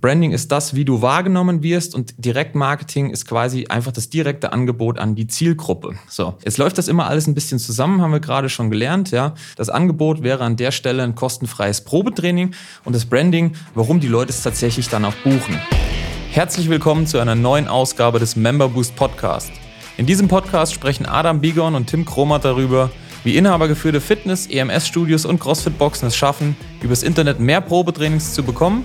Branding ist das, wie du wahrgenommen wirst und Direktmarketing ist quasi einfach das direkte Angebot an die Zielgruppe. So, jetzt läuft das immer alles ein bisschen zusammen, haben wir gerade schon gelernt, ja. Das Angebot wäre an der Stelle ein kostenfreies Probetraining und das Branding, warum die Leute es tatsächlich dann auch buchen. Herzlich willkommen zu einer neuen Ausgabe des Member Boost Podcast. In diesem Podcast sprechen Adam Bigon und Tim Kromat darüber, wie inhabergeführte Fitness, EMS-Studios und CrossFit-Boxen es schaffen, übers Internet mehr Probetrainings zu bekommen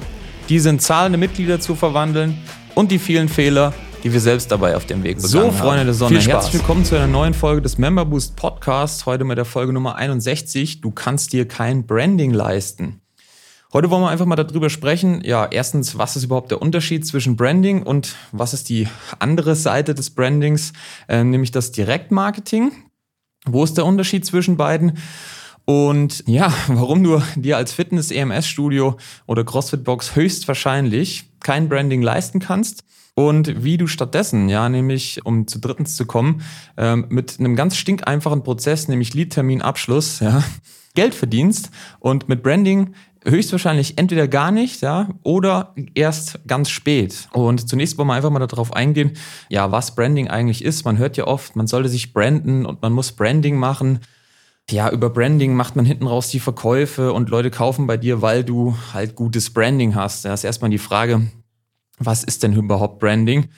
diese in zahlende Mitglieder zu verwandeln und die vielen Fehler, die wir selbst dabei auf dem Weg begangen So, Freunde der Sonne, herzlich willkommen zu einer neuen Folge des Member Boost Podcasts. Heute mit der Folge Nummer 61. Du kannst dir kein Branding leisten. Heute wollen wir einfach mal darüber sprechen. Ja, erstens, was ist überhaupt der Unterschied zwischen Branding und was ist die andere Seite des Brandings, äh, nämlich das Direktmarketing? Wo ist der Unterschied zwischen beiden? Und ja, warum du dir als Fitness-EMS-Studio oder CrossFit-Box höchstwahrscheinlich kein Branding leisten kannst und wie du stattdessen, ja, nämlich um zu drittens zu kommen, ähm, mit einem ganz stinkeinfachen Prozess, nämlich Lead-Termin-Abschluss, ja, Geld verdienst und mit Branding höchstwahrscheinlich entweder gar nicht, ja, oder erst ganz spät. Und zunächst wollen wir einfach mal darauf eingehen, ja, was Branding eigentlich ist. Man hört ja oft, man sollte sich branden und man muss Branding machen ja, über Branding macht man hinten raus die Verkäufe und Leute kaufen bei dir, weil du halt gutes Branding hast. Da ist erstmal die Frage, was ist denn überhaupt Branding?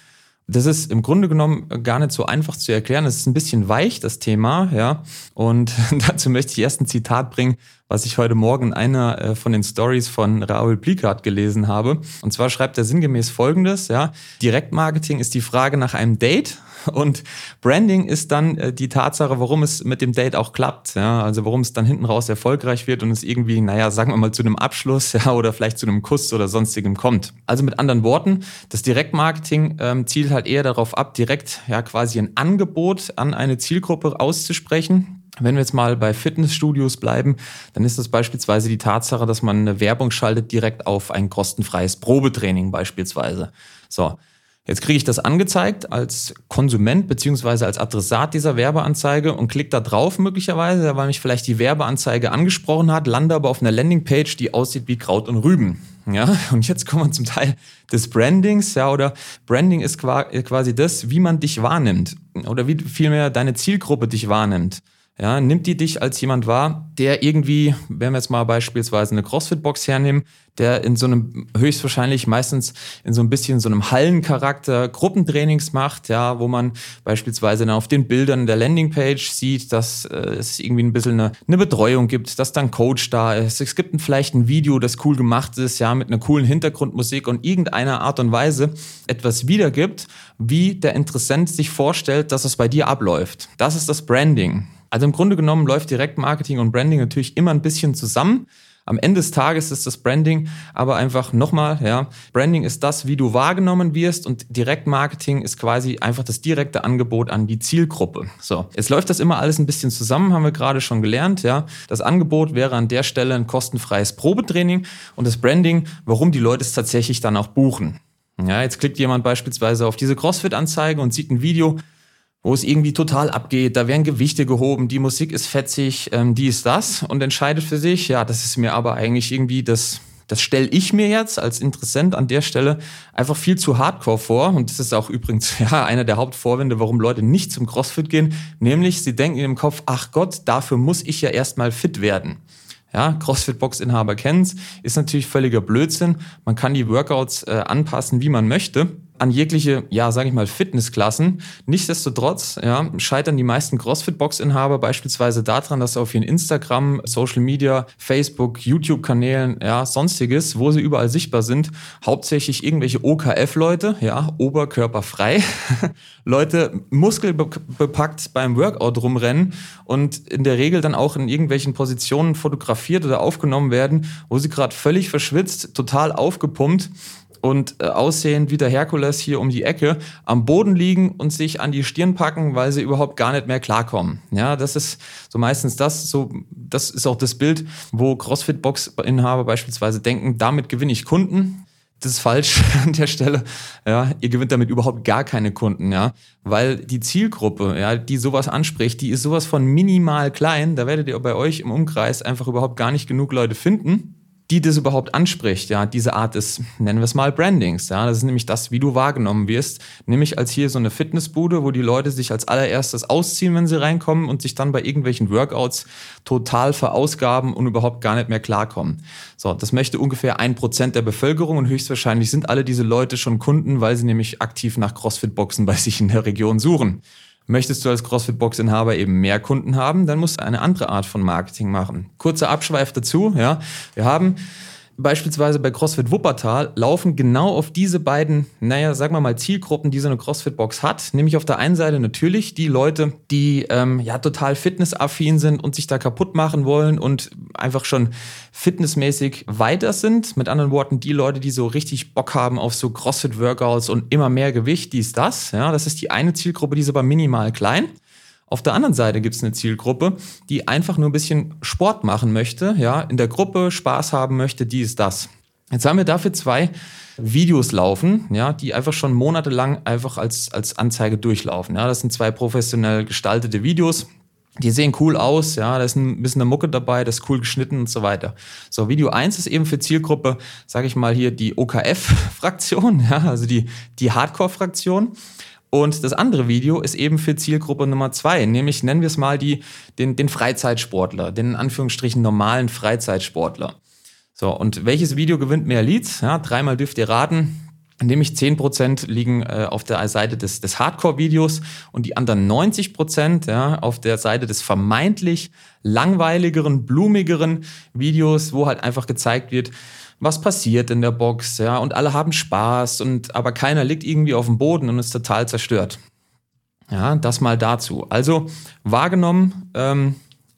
Das ist im Grunde genommen gar nicht so einfach zu erklären. Es ist ein bisschen weich, das Thema, ja. Und dazu möchte ich erst ein Zitat bringen, was ich heute Morgen in einer äh, von den Stories von Raoul Plikat gelesen habe. Und zwar schreibt er sinngemäß Folgendes, ja. Direktmarketing ist die Frage nach einem Date und Branding ist dann äh, die Tatsache, warum es mit dem Date auch klappt. Ja? Also warum es dann hinten raus erfolgreich wird und es irgendwie, naja, sagen wir mal, zu einem Abschluss ja, oder vielleicht zu einem Kuss oder sonstigem kommt. Also mit anderen Worten, das Direktmarketing ähm, zielt halt eher darauf ab, direkt ja quasi ein Angebot an eine Zielgruppe auszusprechen. Wenn wir jetzt mal bei Fitnessstudios bleiben, dann ist das beispielsweise die Tatsache, dass man eine Werbung schaltet direkt auf ein kostenfreies Probetraining beispielsweise. So. Jetzt kriege ich das angezeigt als Konsument beziehungsweise als Adressat dieser Werbeanzeige und klicke da drauf möglicherweise, weil mich vielleicht die Werbeanzeige angesprochen hat, lande aber auf einer Landingpage, die aussieht wie Kraut und Rüben. Ja, und jetzt kommen wir zum Teil des Brandings, ja, oder Branding ist quasi das, wie man dich wahrnimmt oder wie vielmehr deine Zielgruppe dich wahrnimmt. Ja, nimmt die dich als jemand wahr, der irgendwie, wenn wir jetzt mal beispielsweise eine CrossFit-Box hernehmen, der in so einem höchstwahrscheinlich meistens in so ein bisschen so einem Hallencharakter Gruppentrainings macht, ja, wo man beispielsweise dann auf den Bildern der Landingpage sieht, dass äh, es irgendwie ein bisschen eine, eine Betreuung gibt, dass dann Coach da ist. Es gibt vielleicht ein Video, das cool gemacht ist, ja, mit einer coolen Hintergrundmusik und irgendeiner Art und Weise etwas wiedergibt, wie der Interessent sich vorstellt, dass es bei dir abläuft. Das ist das Branding. Also im Grunde genommen läuft Direktmarketing und Branding natürlich immer ein bisschen zusammen. Am Ende des Tages ist das Branding aber einfach nochmal, ja, Branding ist das, wie du wahrgenommen wirst und Direktmarketing ist quasi einfach das direkte Angebot an die Zielgruppe. So, jetzt läuft das immer alles ein bisschen zusammen, haben wir gerade schon gelernt, ja. Das Angebot wäre an der Stelle ein kostenfreies Probetraining und das Branding, warum die Leute es tatsächlich dann auch buchen. Ja, jetzt klickt jemand beispielsweise auf diese CrossFit-Anzeige und sieht ein Video, wo es irgendwie total abgeht, da werden Gewichte gehoben, die Musik ist fetzig, ähm, die ist das und entscheidet für sich, ja, das ist mir aber eigentlich irgendwie das, das stelle ich mir jetzt als Interessent an der Stelle einfach viel zu hardcore vor. Und das ist auch übrigens ja einer der Hauptvorwände, warum Leute nicht zum CrossFit gehen. Nämlich, sie denken im Kopf, ach Gott, dafür muss ich ja erstmal fit werden. Ja, CrossFit-Box-Inhaber kennen's, ist natürlich völliger Blödsinn. Man kann die Workouts äh, anpassen, wie man möchte an jegliche, ja, sage ich mal, Fitnessklassen. Nichtsdestotrotz ja, scheitern die meisten CrossFit-Box-Inhaber beispielsweise daran, dass sie auf ihren Instagram, Social Media, Facebook, YouTube-Kanälen, ja, sonstiges, wo sie überall sichtbar sind, hauptsächlich irgendwelche OKF-Leute, ja, oberkörperfrei, Leute muskelbepackt beim Workout rumrennen und in der Regel dann auch in irgendwelchen Positionen fotografiert oder aufgenommen werden, wo sie gerade völlig verschwitzt, total aufgepumpt und äh, aussehen wie der Herkules hier um die Ecke am Boden liegen und sich an die Stirn packen, weil sie überhaupt gar nicht mehr klarkommen. Ja, das ist so meistens das, so, das ist auch das Bild, wo CrossFit-Box-Inhaber beispielsweise denken, damit gewinne ich Kunden. Das ist falsch an der Stelle. Ja, ihr gewinnt damit überhaupt gar keine Kunden, ja, weil die Zielgruppe, ja, die sowas anspricht, die ist sowas von minimal klein. Da werdet ihr bei euch im Umkreis einfach überhaupt gar nicht genug Leute finden die das überhaupt anspricht, ja, diese Art des, nennen wir es mal, Brandings, ja, das ist nämlich das, wie du wahrgenommen wirst, nämlich als hier so eine Fitnessbude, wo die Leute sich als allererstes ausziehen, wenn sie reinkommen und sich dann bei irgendwelchen Workouts total verausgaben und überhaupt gar nicht mehr klarkommen. So, das möchte ungefähr ein Prozent der Bevölkerung und höchstwahrscheinlich sind alle diese Leute schon Kunden, weil sie nämlich aktiv nach CrossFit-Boxen bei sich in der Region suchen. Möchtest du als CrossFit-Box-Inhaber eben mehr Kunden haben, dann musst du eine andere Art von Marketing machen. Kurzer Abschweif dazu, ja. Wir haben beispielsweise bei CrossFit Wuppertal laufen genau auf diese beiden, naja, sagen wir mal Zielgruppen, die so eine CrossFit-Box hat. Nämlich auf der einen Seite natürlich die Leute, die ähm, ja total fitnessaffin sind und sich da kaputt machen wollen und einfach schon fitnessmäßig weiter sind. Mit anderen Worten, die Leute, die so richtig Bock haben auf so CrossFit-Workouts und immer mehr Gewicht, dies, das. Ja, das ist die eine Zielgruppe, die ist aber minimal klein. Auf der anderen Seite gibt es eine Zielgruppe, die einfach nur ein bisschen Sport machen möchte, ja, in der Gruppe Spaß haben möchte, die ist das. Jetzt haben wir dafür zwei Videos laufen, ja, die einfach schon monatelang einfach als, als Anzeige durchlaufen. Ja, das sind zwei professionell gestaltete Videos. Die sehen cool aus, ja, da ist ein bisschen eine Mucke dabei, das ist cool geschnitten und so weiter. So, Video 1 ist eben für Zielgruppe, sage ich mal hier, die OKF-Fraktion, ja, also die, die Hardcore-Fraktion. Und das andere Video ist eben für Zielgruppe Nummer zwei, nämlich nennen wir es mal die, den, den Freizeitsportler, den in Anführungsstrichen normalen Freizeitsportler. So, und welches Video gewinnt mehr Leads? Ja, dreimal dürft ihr raten. Nämlich 10% liegen äh, auf der Seite des, des Hardcore-Videos und die anderen 90% ja, auf der Seite des vermeintlich langweiligeren, blumigeren Videos, wo halt einfach gezeigt wird, was passiert in der Box, ja, und alle haben Spaß und aber keiner liegt irgendwie auf dem Boden und ist total zerstört. Ja, das mal dazu. Also wahrgenommen ähm,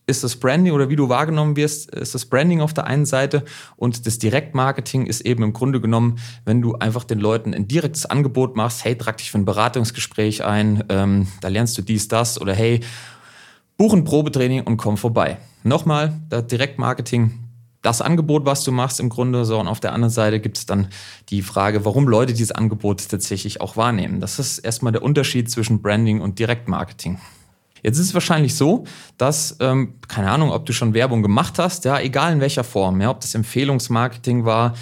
ist das Branding oder wie du wahrgenommen wirst, ist das Branding auf der einen Seite und das Direktmarketing ist eben im Grunde genommen, wenn du einfach den Leuten ein direktes Angebot machst, hey, trag dich für ein Beratungsgespräch ein, ähm, da lernst du dies, das oder hey, buch ein Probetraining und komm vorbei. Nochmal, das Direktmarketing das Angebot, was du machst im Grunde so. Und auf der anderen Seite gibt es dann die Frage, warum Leute dieses Angebot tatsächlich auch wahrnehmen. Das ist erstmal der Unterschied zwischen Branding und Direktmarketing. Jetzt ist es wahrscheinlich so, dass, ähm, keine Ahnung, ob du schon Werbung gemacht hast, ja, egal in welcher Form, ja, ob das Empfehlungsmarketing war,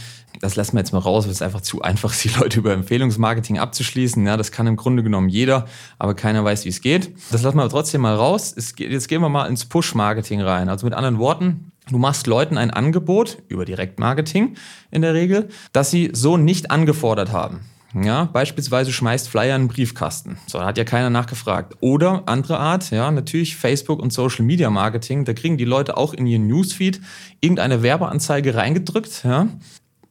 das lassen wir jetzt mal raus, weil es einfach zu einfach ist, die Leute über Empfehlungsmarketing abzuschließen. Ja, das kann im Grunde genommen jeder, aber keiner weiß, wie es geht. Das lassen wir trotzdem mal raus. Geht, jetzt gehen wir mal ins Push-Marketing rein. Also mit anderen Worten, Du machst Leuten ein Angebot über Direktmarketing in der Regel, das sie so nicht angefordert haben. Ja, beispielsweise schmeißt Flyer in einen Briefkasten. So, da hat ja keiner nachgefragt. Oder andere Art, ja, natürlich Facebook und Social Media Marketing. Da kriegen die Leute auch in ihren Newsfeed irgendeine Werbeanzeige reingedrückt, ja,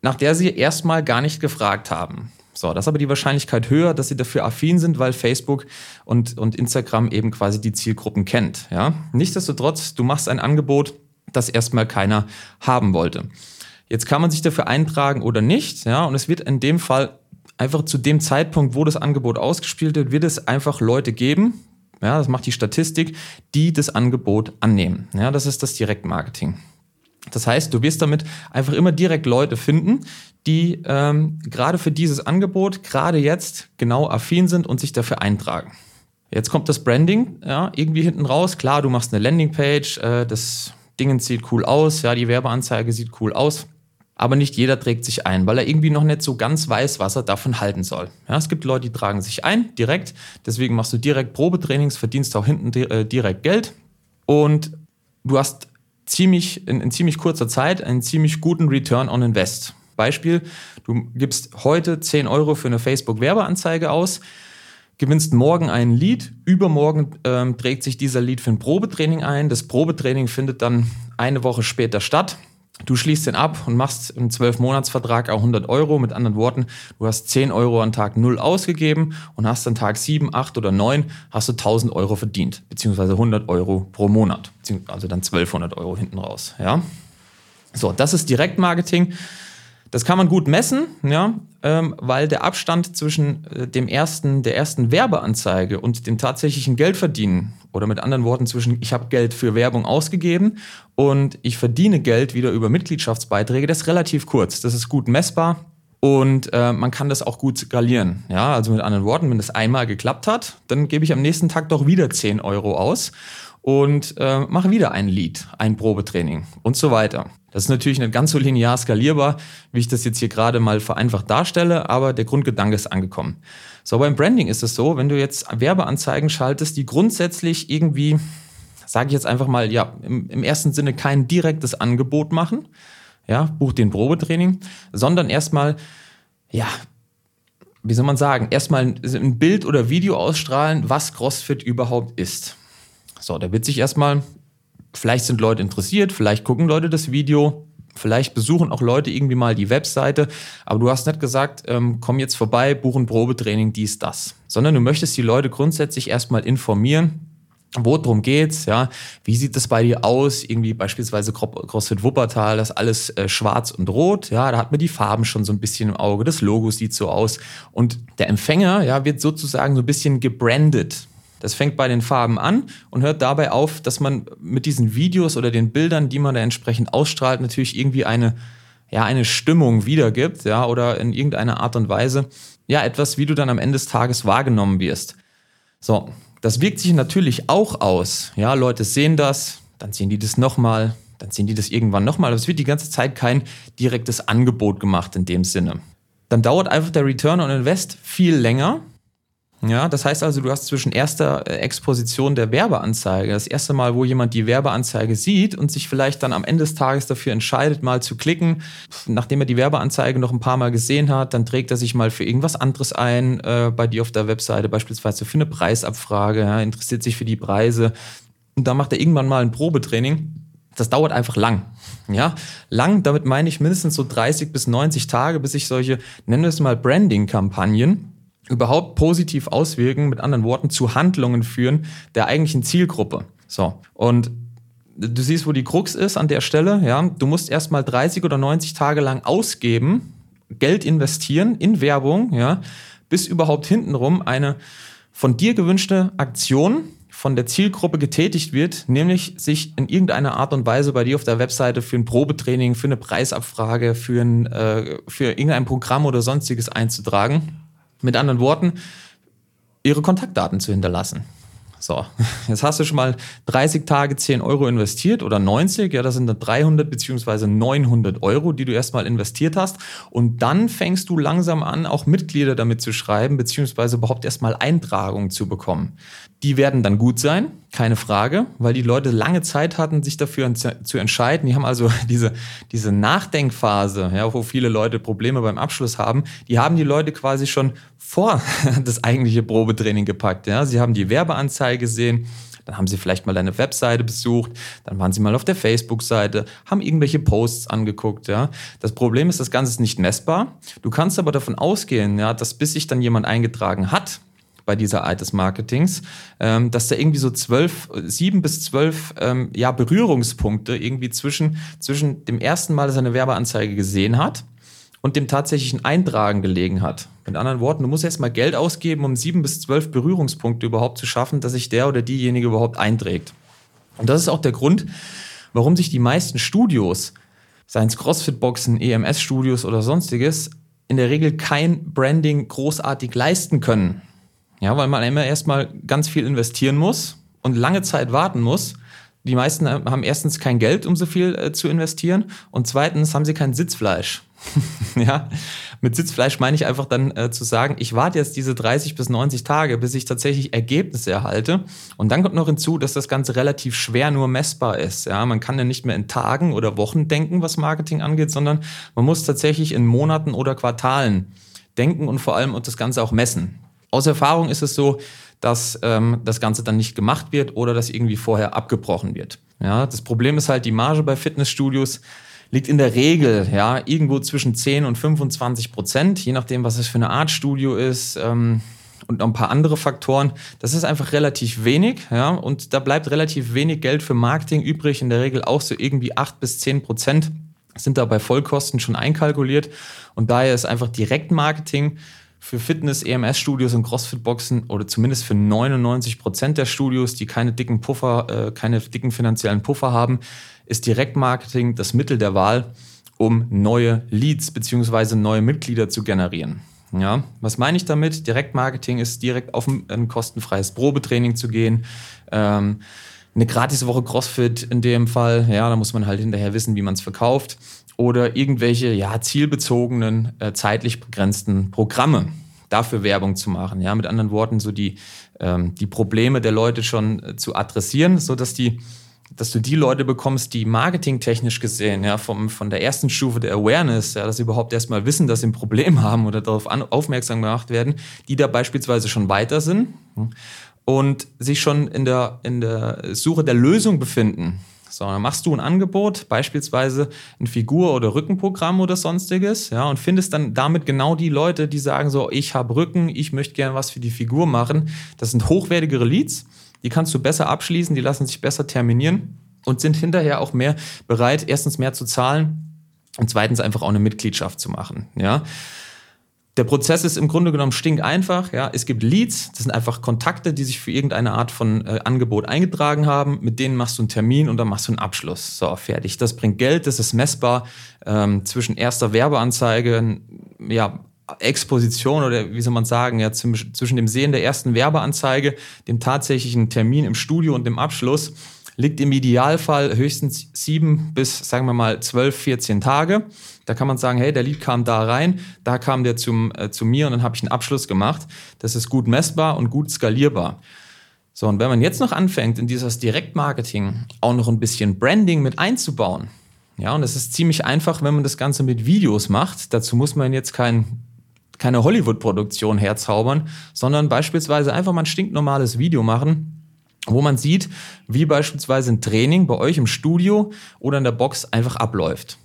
nach der sie erstmal gar nicht gefragt haben. So, das ist aber die Wahrscheinlichkeit höher, dass sie dafür affin sind, weil Facebook und, und Instagram eben quasi die Zielgruppen kennt. Ja? Nichtsdestotrotz, du machst ein Angebot, das erstmal keiner haben wollte. Jetzt kann man sich dafür eintragen oder nicht, ja, und es wird in dem Fall einfach zu dem Zeitpunkt, wo das Angebot ausgespielt wird, wird es einfach Leute geben, ja, das macht die Statistik, die das Angebot annehmen. Ja, das ist das Direktmarketing. Das heißt, du wirst damit einfach immer direkt Leute finden, die ähm, gerade für dieses Angebot, gerade jetzt genau affin sind und sich dafür eintragen. Jetzt kommt das Branding, ja, irgendwie hinten raus. Klar, du machst eine Landingpage, äh, das Ding sieht cool aus, ja, die Werbeanzeige sieht cool aus. Aber nicht jeder trägt sich ein, weil er irgendwie noch nicht so ganz weiß, was er davon halten soll. Ja, es gibt Leute, die tragen sich ein, direkt. Deswegen machst du direkt Probetrainings, verdienst auch hinten äh, direkt Geld. Und du hast ziemlich, in, in ziemlich kurzer Zeit einen ziemlich guten Return on Invest. Beispiel, du gibst heute 10 Euro für eine Facebook-Werbeanzeige aus, gewinnst morgen einen Lead, übermorgen ähm, trägt sich dieser Lead für ein Probetraining ein. Das Probetraining findet dann eine Woche später statt. Du schließt den ab und machst einen 12-Monats-Vertrag auch 100 Euro. Mit anderen Worten, du hast 10 Euro an Tag 0 ausgegeben und hast an Tag 7, 8 oder 9 hast du 1000 Euro verdient, beziehungsweise 100 Euro pro Monat, also dann 1200 Euro hinten raus. Ja? So, das ist Direktmarketing. Das kann man gut messen, ja, ähm, weil der Abstand zwischen äh, dem ersten, der ersten Werbeanzeige und dem tatsächlichen Geldverdienen oder mit anderen Worten zwischen ich habe Geld für Werbung ausgegeben und ich verdiene Geld wieder über Mitgliedschaftsbeiträge, das ist relativ kurz. Das ist gut messbar. Und äh, man kann das auch gut skalieren. Ja, also mit anderen Worten, wenn das einmal geklappt hat, dann gebe ich am nächsten Tag doch wieder 10 Euro aus und äh, mache wieder ein Lied, ein Probetraining und so weiter. Das ist natürlich nicht ganz so linear skalierbar, wie ich das jetzt hier gerade mal vereinfacht darstelle, aber der Grundgedanke ist angekommen. So, beim Branding ist es so, wenn du jetzt Werbeanzeigen schaltest, die grundsätzlich irgendwie, sage ich jetzt einfach mal, ja, im, im ersten Sinne kein direktes Angebot machen, ja, buch den Probetraining, sondern erstmal, ja, wie soll man sagen, erstmal ein Bild oder Video ausstrahlen, was CrossFit überhaupt ist. So, da wird sich erstmal, vielleicht sind Leute interessiert, vielleicht gucken Leute das Video, vielleicht besuchen auch Leute irgendwie mal die Webseite, aber du hast nicht gesagt, ähm, komm jetzt vorbei, buchen Probetraining, dies, das, sondern du möchtest die Leute grundsätzlich erstmal informieren, Worum geht's? Ja, wie sieht das bei dir aus? Irgendwie beispielsweise CrossFit Wuppertal, das alles äh, schwarz und rot. Ja, da hat man die Farben schon so ein bisschen im Auge. Das Logo sieht so aus und der Empfänger, ja, wird sozusagen so ein bisschen gebrandet. Das fängt bei den Farben an und hört dabei auf, dass man mit diesen Videos oder den Bildern, die man da entsprechend ausstrahlt, natürlich irgendwie eine, ja, eine Stimmung wiedergibt, ja, oder in irgendeiner Art und Weise, ja, etwas, wie du dann am Ende des Tages wahrgenommen wirst. So, das wirkt sich natürlich auch aus. Ja, Leute sehen das, dann sehen die das nochmal, dann sehen die das irgendwann nochmal. Aber es wird die ganze Zeit kein direktes Angebot gemacht in dem Sinne. Dann dauert einfach der Return on Invest viel länger ja, das heißt also, du hast zwischen erster äh, Exposition der Werbeanzeige, das erste Mal, wo jemand die Werbeanzeige sieht und sich vielleicht dann am Ende des Tages dafür entscheidet, mal zu klicken, nachdem er die Werbeanzeige noch ein paar Mal gesehen hat, dann trägt er sich mal für irgendwas anderes ein äh, bei dir auf der Webseite, beispielsweise für eine Preisabfrage, ja, interessiert sich für die Preise und dann macht er irgendwann mal ein Probetraining. Das dauert einfach lang. Ja, lang, damit meine ich mindestens so 30 bis 90 Tage, bis ich solche, nennen wir es mal Branding-Kampagnen, überhaupt positiv auswirken, mit anderen Worten zu Handlungen führen der eigentlichen Zielgruppe. So. Und du siehst, wo die Krux ist an der Stelle. Ja, du musst erstmal 30 oder 90 Tage lang ausgeben, Geld investieren in Werbung, ja, bis überhaupt hintenrum eine von dir gewünschte Aktion von der Zielgruppe getätigt wird, nämlich sich in irgendeiner Art und Weise bei dir auf der Webseite für ein Probetraining, für eine Preisabfrage, für, ein, äh, für irgendein Programm oder sonstiges einzutragen. Mit anderen Worten, ihre Kontaktdaten zu hinterlassen. So, jetzt hast du schon mal 30 Tage 10 Euro investiert oder 90, ja, das sind dann 300 beziehungsweise 900 Euro, die du erstmal investiert hast. Und dann fängst du langsam an, auch Mitglieder damit zu schreiben, beziehungsweise überhaupt erstmal Eintragungen zu bekommen. Die werden dann gut sein, keine Frage, weil die Leute lange Zeit hatten, sich dafür zu entscheiden. Die haben also diese, diese Nachdenkphase, ja, wo viele Leute Probleme beim Abschluss haben, die haben die Leute quasi schon vor das eigentliche Probetraining gepackt. Ja. Sie haben die Werbeanzeige gesehen, dann haben sie vielleicht mal deine Webseite besucht, dann waren sie mal auf der Facebook-Seite, haben irgendwelche Posts angeguckt. Ja. Das Problem ist, das Ganze ist nicht messbar. Du kannst aber davon ausgehen, ja, dass bis sich dann jemand eingetragen hat, bei dieser Art des Marketings, ähm, dass da irgendwie so zwölf, sieben bis zwölf ähm, ja, Berührungspunkte irgendwie zwischen, zwischen dem ersten Mal, dass er eine Werbeanzeige gesehen hat und dem tatsächlichen Eintragen gelegen hat. Mit anderen Worten, du musst erst mal Geld ausgeben, um sieben bis zwölf Berührungspunkte überhaupt zu schaffen, dass sich der oder diejenige überhaupt einträgt. Und das ist auch der Grund, warum sich die meisten Studios, seien es Crossfit-Boxen, EMS-Studios oder sonstiges, in der Regel kein Branding großartig leisten können. Ja, weil man immer erstmal ganz viel investieren muss und lange Zeit warten muss. Die meisten haben erstens kein Geld, um so viel äh, zu investieren und zweitens haben sie kein Sitzfleisch. ja, mit Sitzfleisch meine ich einfach dann äh, zu sagen, ich warte jetzt diese 30 bis 90 Tage, bis ich tatsächlich Ergebnisse erhalte. Und dann kommt noch hinzu, dass das Ganze relativ schwer nur messbar ist. Ja, man kann ja nicht mehr in Tagen oder Wochen denken, was Marketing angeht, sondern man muss tatsächlich in Monaten oder Quartalen denken und vor allem das Ganze auch messen. Aus Erfahrung ist es so, dass ähm, das Ganze dann nicht gemacht wird oder dass irgendwie vorher abgebrochen wird. Ja, das Problem ist halt, die Marge bei Fitnessstudios liegt in der Regel ja irgendwo zwischen 10 und 25 Prozent, je nachdem, was es für eine Art Studio ist. Ähm, und noch ein paar andere Faktoren. Das ist einfach relativ wenig, ja, und da bleibt relativ wenig Geld für Marketing übrig. In der Regel auch so irgendwie 8 bis 10 Prozent sind da bei Vollkosten schon einkalkuliert. Und daher ist einfach Direktmarketing für Fitness, EMS-Studios und CrossFit-Boxen oder zumindest für 99 Prozent der Studios, die keine dicken Puffer, äh, keine dicken finanziellen Puffer haben, ist Direktmarketing das Mittel der Wahl, um neue Leads bzw. neue Mitglieder zu generieren. Ja, was meine ich damit? Direktmarketing ist direkt auf ein, ein kostenfreies Probetraining zu gehen. Ähm, eine Gratiswoche CrossFit in dem Fall, ja, da muss man halt hinterher wissen, wie man es verkauft. Oder irgendwelche ja, zielbezogenen, äh, zeitlich begrenzten Programme dafür Werbung zu machen. Ja, mit anderen Worten, so die, ähm, die Probleme der Leute schon äh, zu adressieren, so dass die dass du die Leute bekommst, die marketingtechnisch gesehen, ja, vom, von der ersten Stufe der Awareness, ja, dass sie überhaupt erstmal wissen, dass sie ein Problem haben oder darauf an, aufmerksam gemacht werden, die da beispielsweise schon weiter sind hm, und sich schon in der, in der Suche der Lösung befinden. So, dann machst du ein Angebot, beispielsweise ein Figur- oder Rückenprogramm oder sonstiges, ja, und findest dann damit genau die Leute, die sagen so, ich habe Rücken, ich möchte gerne was für die Figur machen. Das sind hochwertigere Leads, die kannst du besser abschließen, die lassen sich besser terminieren und sind hinterher auch mehr bereit, erstens mehr zu zahlen und zweitens einfach auch eine Mitgliedschaft zu machen, ja. Der Prozess ist im Grunde genommen stinkeinfach. Ja. Es gibt Leads, das sind einfach Kontakte, die sich für irgendeine Art von äh, Angebot eingetragen haben. Mit denen machst du einen Termin und dann machst du einen Abschluss. So, fertig. Das bringt Geld, das ist messbar. Ähm, zwischen erster Werbeanzeige, ja, Exposition oder wie soll man sagen, ja, zwischen dem Sehen der ersten Werbeanzeige, dem tatsächlichen Termin im Studio und dem Abschluss liegt im Idealfall höchstens sieben bis, sagen wir mal, zwölf, 14 Tage. Da kann man sagen, hey, der Lied kam da rein, da kam der zum, äh, zu mir und dann habe ich einen Abschluss gemacht. Das ist gut messbar und gut skalierbar. So, und wenn man jetzt noch anfängt, in dieses Direktmarketing auch noch ein bisschen Branding mit einzubauen, ja, und es ist ziemlich einfach, wenn man das Ganze mit Videos macht. Dazu muss man jetzt kein, keine Hollywood-Produktion herzaubern, sondern beispielsweise einfach mal ein stinknormales Video machen, wo man sieht, wie beispielsweise ein Training bei euch im Studio oder in der Box einfach abläuft.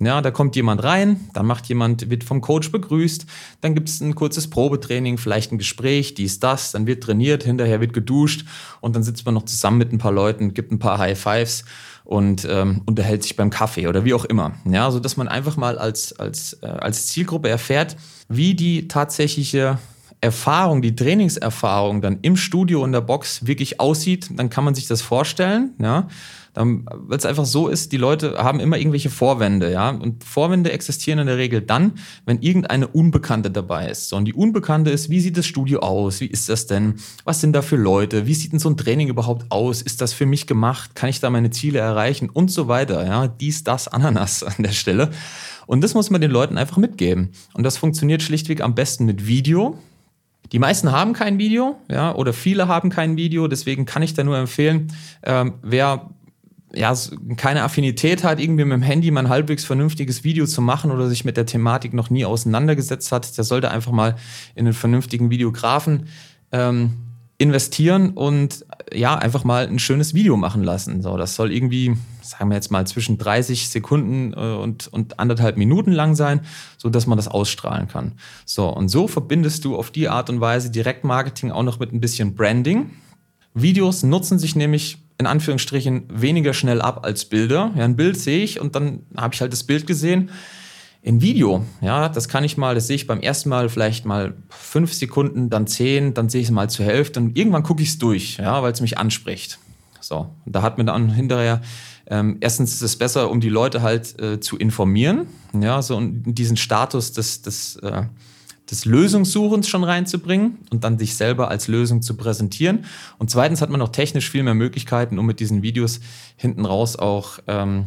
Ja, da kommt jemand rein, dann macht jemand, wird vom Coach begrüßt, dann gibt es ein kurzes Probetraining, vielleicht ein Gespräch, dies, das, dann wird trainiert, hinterher wird geduscht und dann sitzt man noch zusammen mit ein paar Leuten, gibt ein paar High Fives und ähm, unterhält sich beim Kaffee oder wie auch immer. Ja, so dass man einfach mal als, als, äh, als Zielgruppe erfährt, wie die tatsächliche Erfahrung, die Trainingserfahrung dann im Studio in der Box wirklich aussieht, dann kann man sich das vorstellen, ja. Weil es einfach so ist, die Leute haben immer irgendwelche Vorwände, ja. Und Vorwände existieren in der Regel dann, wenn irgendeine Unbekannte dabei ist. So, und die Unbekannte ist, wie sieht das Studio aus? Wie ist das denn? Was sind da für Leute? Wie sieht denn so ein Training überhaupt aus? Ist das für mich gemacht? Kann ich da meine Ziele erreichen? Und so weiter, ja. Dies, das, Ananas an der Stelle. Und das muss man den Leuten einfach mitgeben. Und das funktioniert schlichtweg am besten mit Video. Die meisten haben kein Video, ja, oder viele haben kein Video, deswegen kann ich da nur empfehlen, ähm, wer ja, keine Affinität hat, irgendwie mit dem Handy mal ein halbwegs vernünftiges Video zu machen oder sich mit der Thematik noch nie auseinandergesetzt hat, der sollte einfach mal in einen vernünftigen Videografen ähm, investieren und ja, einfach mal ein schönes Video machen lassen. So, das soll irgendwie, sagen wir jetzt mal, zwischen 30 Sekunden äh, und, und anderthalb Minuten lang sein, so dass man das ausstrahlen kann. So, und so verbindest du auf die Art und Weise Direktmarketing auch noch mit ein bisschen Branding. Videos nutzen sich nämlich in Anführungsstrichen weniger schnell ab als Bilder. Ja, ein Bild sehe ich und dann habe ich halt das Bild gesehen in Video, ja, das kann ich mal, das sehe ich beim ersten Mal vielleicht mal fünf Sekunden, dann zehn, dann sehe ich es mal zur Hälfte und irgendwann gucke ich es durch, ja, weil es mich anspricht. So, und da hat man dann hinterher, ähm, erstens ist es besser, um die Leute halt äh, zu informieren, ja, so und diesen Status des, des, äh, des Lösungssuchens schon reinzubringen und dann sich selber als Lösung zu präsentieren. Und zweitens hat man auch technisch viel mehr Möglichkeiten, um mit diesen Videos hinten raus auch ähm,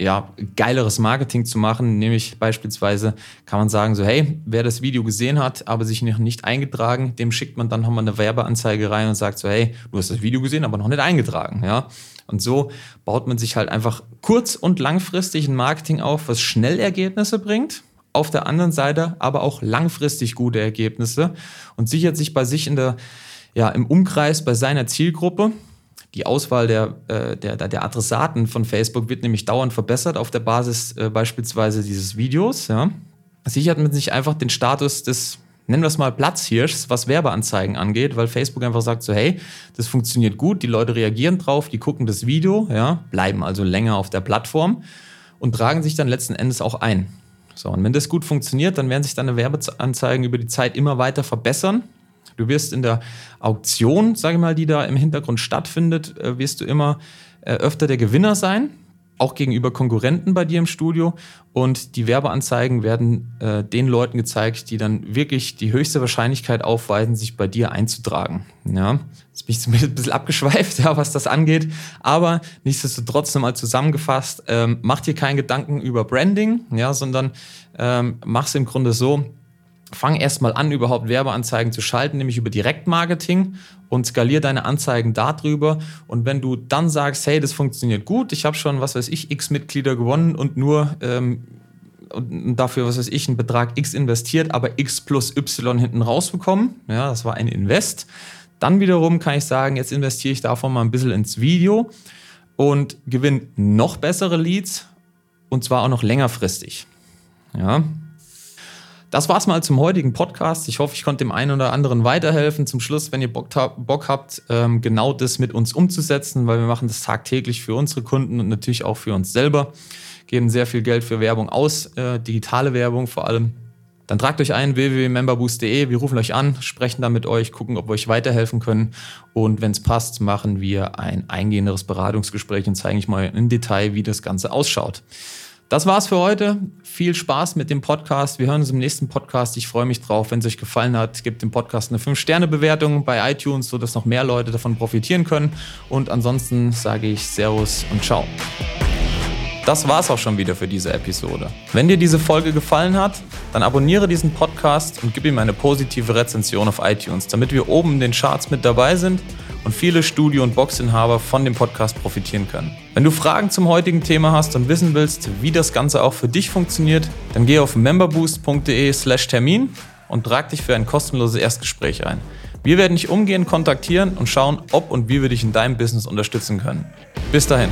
ja, geileres Marketing zu machen, nämlich beispielsweise kann man sagen, so hey, wer das Video gesehen hat, aber sich noch nicht eingetragen, dem schickt man dann nochmal eine Werbeanzeige rein und sagt so, hey, du hast das Video gesehen, aber noch nicht eingetragen, ja. Und so baut man sich halt einfach kurz- und langfristig ein Marketing auf, was schnell Ergebnisse bringt, auf der anderen Seite aber auch langfristig gute Ergebnisse und sichert sich bei sich in der, ja, im Umkreis bei seiner Zielgruppe die Auswahl der, äh, der, der Adressaten von Facebook wird nämlich dauernd verbessert auf der Basis äh, beispielsweise dieses Videos. Ja. Sichert man sich einfach den Status des, nennen wir es mal Platzhirschs, was Werbeanzeigen angeht, weil Facebook einfach sagt so, hey, das funktioniert gut, die Leute reagieren drauf, die gucken das Video, ja, bleiben also länger auf der Plattform und tragen sich dann letzten Endes auch ein. So, und wenn das gut funktioniert, dann werden sich deine Werbeanzeigen über die Zeit immer weiter verbessern Du wirst in der Auktion, sage ich mal, die da im Hintergrund stattfindet, äh, wirst du immer äh, öfter der Gewinner sein. auch gegenüber Konkurrenten bei dir im Studio. Und die Werbeanzeigen werden äh, den Leuten gezeigt, die dann wirklich die höchste Wahrscheinlichkeit aufweisen, sich bei dir einzutragen. Ja, jetzt bin ich zumindest ein bisschen abgeschweift, ja, was das angeht. Aber nichtsdestotrotz nochmal zusammengefasst, ähm, mach dir keinen Gedanken über Branding, ja, sondern ähm, mach es im Grunde so, fang erstmal an, überhaupt Werbeanzeigen zu schalten, nämlich über Direktmarketing und skalier deine Anzeigen darüber. Und wenn du dann sagst, hey, das funktioniert gut, ich habe schon, was weiß ich, x Mitglieder gewonnen und nur ähm, und dafür, was weiß ich, einen Betrag X investiert, aber X plus Y hinten rausbekommen, ja, das war ein Invest. Dann wiederum kann ich sagen, jetzt investiere ich davon mal ein bisschen ins Video und gewinne noch bessere Leads und zwar auch noch längerfristig. Ja, das war's mal zum heutigen Podcast. Ich hoffe, ich konnte dem einen oder anderen weiterhelfen. Zum Schluss, wenn ihr Bock, Bock habt, ähm, genau das mit uns umzusetzen, weil wir machen das tagtäglich für unsere Kunden und natürlich auch für uns selber. Geben sehr viel Geld für Werbung aus, äh, digitale Werbung vor allem. Dann tragt euch ein, www.memberboost.de. Wir rufen euch an, sprechen dann mit euch, gucken, ob wir euch weiterhelfen können. Und wenn es passt, machen wir ein eingehenderes Beratungsgespräch und zeigen euch mal im Detail, wie das Ganze ausschaut. Das war's für heute. Viel Spaß mit dem Podcast. Wir hören uns im nächsten Podcast. Ich freue mich drauf. Wenn es euch gefallen hat, gebt dem Podcast eine 5-Sterne-Bewertung bei iTunes, sodass noch mehr Leute davon profitieren können. Und ansonsten sage ich Servus und Ciao. Das war's auch schon wieder für diese Episode. Wenn dir diese Folge gefallen hat, dann abonniere diesen Podcast und gib ihm eine positive Rezension auf iTunes, damit wir oben in den Charts mit dabei sind und viele Studio- und Boxinhaber von dem Podcast profitieren können. Wenn du Fragen zum heutigen Thema hast und wissen willst, wie das Ganze auch für dich funktioniert, dann geh auf memberboost.de/termin und trag dich für ein kostenloses Erstgespräch ein. Wir werden dich umgehend kontaktieren und schauen, ob und wie wir dich in deinem Business unterstützen können. Bis dahin.